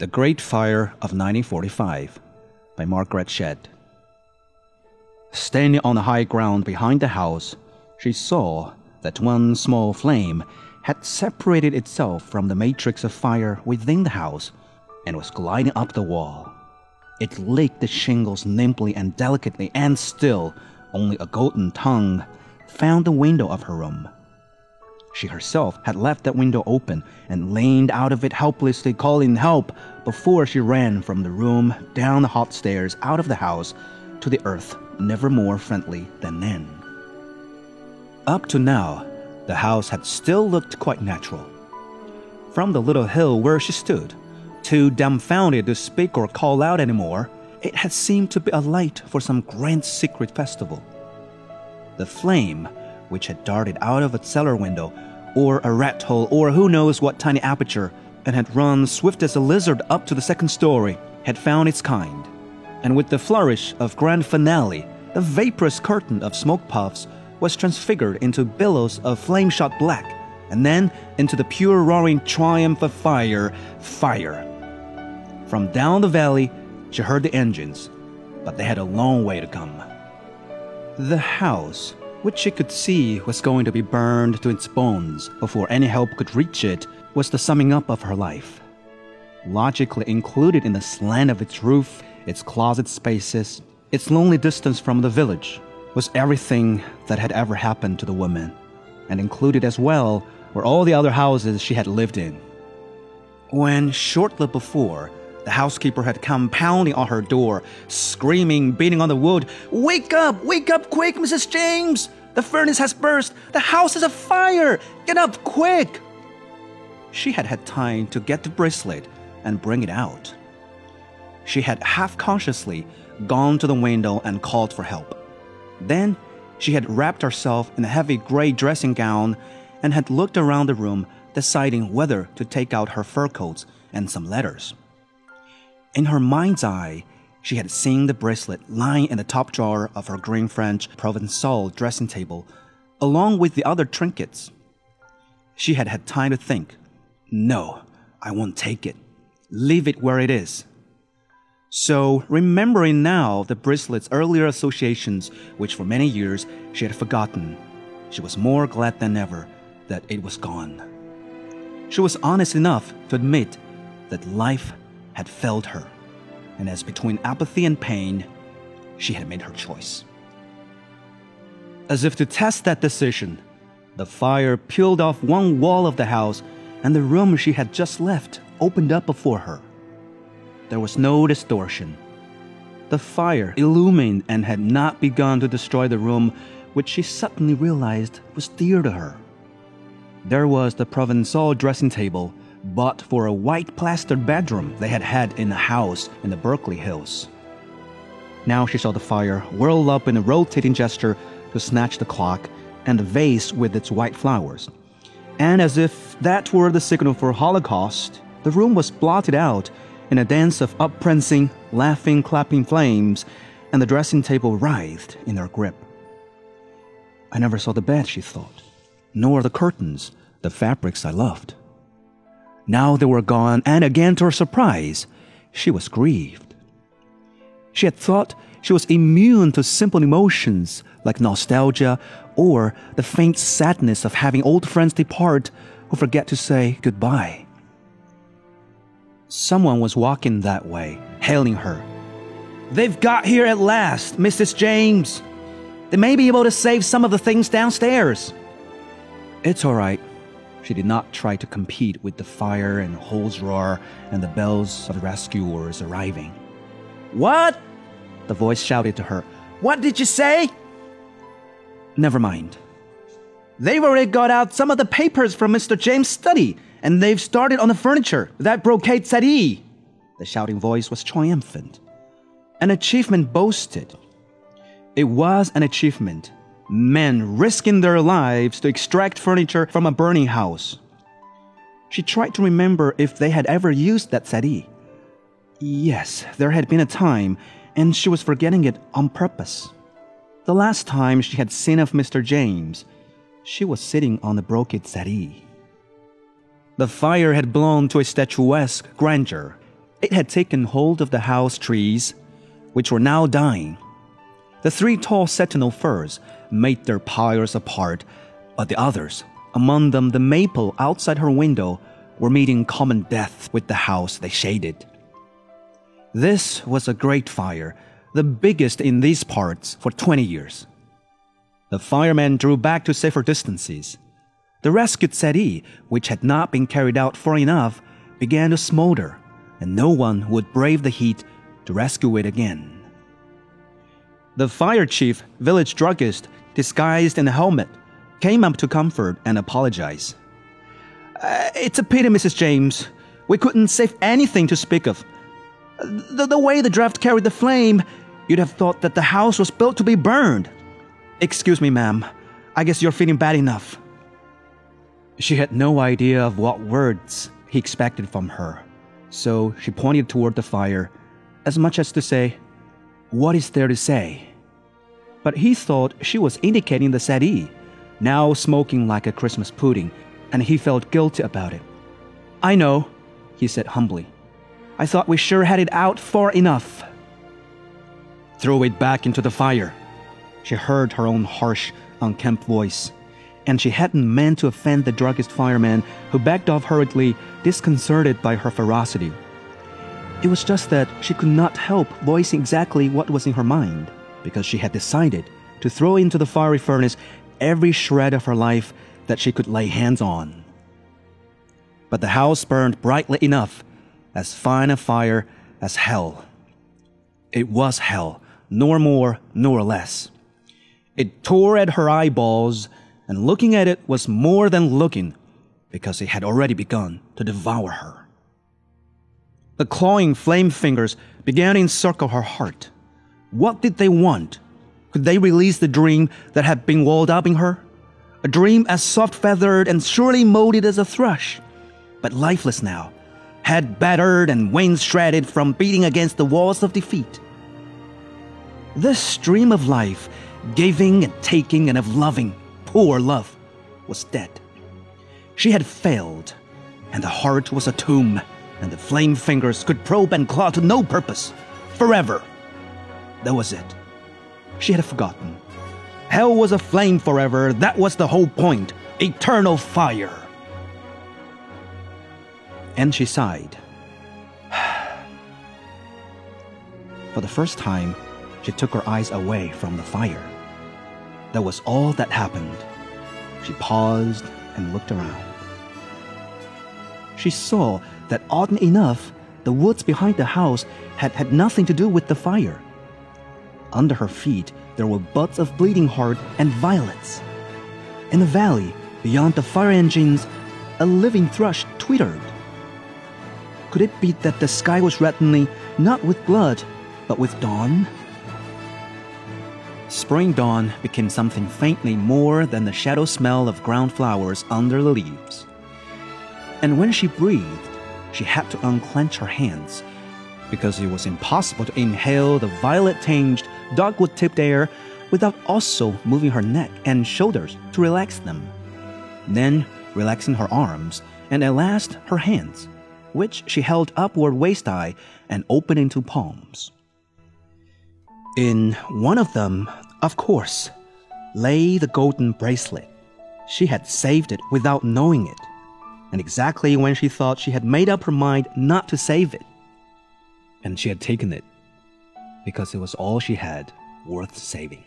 The Great Fire of 1945 by Margaret Shedd. Standing on the high ground behind the house, she saw that one small flame had separated itself from the matrix of fire within the house and was gliding up the wall. It licked the shingles nimbly and delicately, and still, only a golden tongue found the window of her room. She herself had left that window open and leaned out of it helplessly, calling help before she ran from the room, down the hot stairs, out of the house, to the earth, never more friendly than then. Up to now, the house had still looked quite natural. From the little hill where she stood, too dumbfounded to speak or call out anymore, it had seemed to be a light for some grand secret festival. The flame, which had darted out of a cellar window, or a rat hole, or who knows what tiny aperture, and had run swift as a lizard up to the second story, had found its kind. And with the flourish of grand finale, the vaporous curtain of smoke puffs was transfigured into billows of flame shot black, and then into the pure roaring triumph of fire, fire. From down the valley, she heard the engines, but they had a long way to come. The house, which she could see was going to be burned to its bones before any help could reach it, was the summing up of her life. Logically included in the slant of its roof, its closet spaces, its lonely distance from the village, was everything that had ever happened to the woman, and included as well were all the other houses she had lived in. When, shortly before, the housekeeper had come pounding on her door, screaming, beating on the wood, Wake up! Wake up quick, Mrs. James! The furnace has burst! The house is afire! Get up quick! She had had time to get the bracelet and bring it out. She had half consciously gone to the window and called for help. Then she had wrapped herself in a heavy gray dressing gown and had looked around the room, deciding whether to take out her fur coats and some letters. In her mind's eye, she had seen the bracelet lying in the top drawer of her green French Provençal dressing table, along with the other trinkets. She had had time to think no, I won't take it. Leave it where it is. So, remembering now the bracelet's earlier associations, which for many years she had forgotten, she was more glad than ever that it was gone. She was honest enough to admit that life had failed her, and as between apathy and pain, she had made her choice. As if to test that decision, the fire peeled off one wall of the house, and the room she had just left opened up before her. There was no distortion. The fire illumined and had not begun to destroy the room, which she suddenly realized was dear to her. There was the Provençal dressing table bought for a white plastered bedroom they had had in a house in the Berkeley Hills. Now she saw the fire whirl up in a rotating gesture to snatch the clock and the vase with its white flowers. And as if that were the signal for Holocaust, the room was blotted out in a dance of upprancing, laughing, clapping flames, and the dressing table writhed in their grip. I never saw the bed, she thought, nor the curtains, the fabrics I loved. Now they were gone, and again to her surprise, she was grieved. She had thought she was immune to simple emotions like nostalgia or the faint sadness of having old friends depart who forget to say goodbye. Someone was walking that way, hailing her. They've got here at last, Mrs. James. They may be able to save some of the things downstairs. It's all right, she did not try to compete with the fire and hose roar and the bells of the rescuers arriving. What? The voice shouted to her. What did you say? Never mind. They've already got out some of the papers from Mr. James' study, and they've started on the furniture, that brocade settee. The shouting voice was triumphant. An achievement boasted. It was an achievement men risking their lives to extract furniture from a burning house. She tried to remember if they had ever used that settee. Yes, there had been a time, and she was forgetting it on purpose. The last time she had seen of Mr. James, she was sitting on the brocade settee. The fire had blown to a statuesque grandeur, It had taken hold of the house trees, which were now dying. The three tall sentinel firs made their pyres apart, but the others, among them the maple outside her window, were meeting common death with the house they shaded. This was a great fire, the biggest in these parts for 20 years. The firemen drew back to safer distances. The rescued settee, which had not been carried out far enough, began to smolder, and no one would brave the heat to rescue it again. The fire chief, village druggist, disguised in a helmet, came up to comfort and apologize. Uh, it's a pity, Mrs. James. We couldn't save anything to speak of. The, the way the draft carried the flame, you'd have thought that the house was built to be burned. Excuse me, ma'am. I guess you're feeling bad enough. She had no idea of what words he expected from her, so she pointed toward the fire, as much as to say, What is there to say? But he thought she was indicating the settee, now smoking like a Christmas pudding, and he felt guilty about it. I know, he said humbly. I thought we sure had it out far enough. Throw it back into the fire, she heard her own harsh, unkempt voice, and she hadn't meant to offend the druggist fireman who backed off hurriedly, disconcerted by her ferocity. It was just that she could not help voicing exactly what was in her mind, because she had decided to throw into the fiery furnace every shred of her life that she could lay hands on. But the house burned brightly enough, as fine a fire as hell. It was hell, nor more nor less. It tore at her eyeballs, and looking at it was more than looking, because it had already begun to devour her. The clawing flame fingers began to encircle her heart. What did they want? Could they release the dream that had been walled up in her? A dream as soft feathered and surely molded as a thrush, but lifeless now, head battered and wings shredded from beating against the walls of defeat. This stream of life giving and taking and of loving, poor love, was dead. She had failed, and the heart was a tomb, and the flame fingers could probe and claw to no purpose, forever. That was it. She had forgotten. Hell was aflame forever, that was the whole point eternal fire. And she sighed. For the first time, she took her eyes away from the fire. That was all that happened. She paused and looked around. She saw that, odd enough, the woods behind the house had had nothing to do with the fire. Under her feet, there were buds of bleeding heart and violets. In the valley, beyond the fire engines, a living thrush twittered. Could it be that the sky was reddening not with blood, but with dawn? Spring dawn became something faintly more than the shadow smell of ground flowers under the leaves. And when she breathed, she had to unclench her hands because it was impossible to inhale the violet tinged, dogwood tipped air without also moving her neck and shoulders to relax them. Then, relaxing her arms, and at last her hands, which she held upward waist high and opened into palms. In one of them, of course, lay the golden bracelet. She had saved it without knowing it, and exactly when she thought she had made up her mind not to save it. And she had taken it because it was all she had worth saving.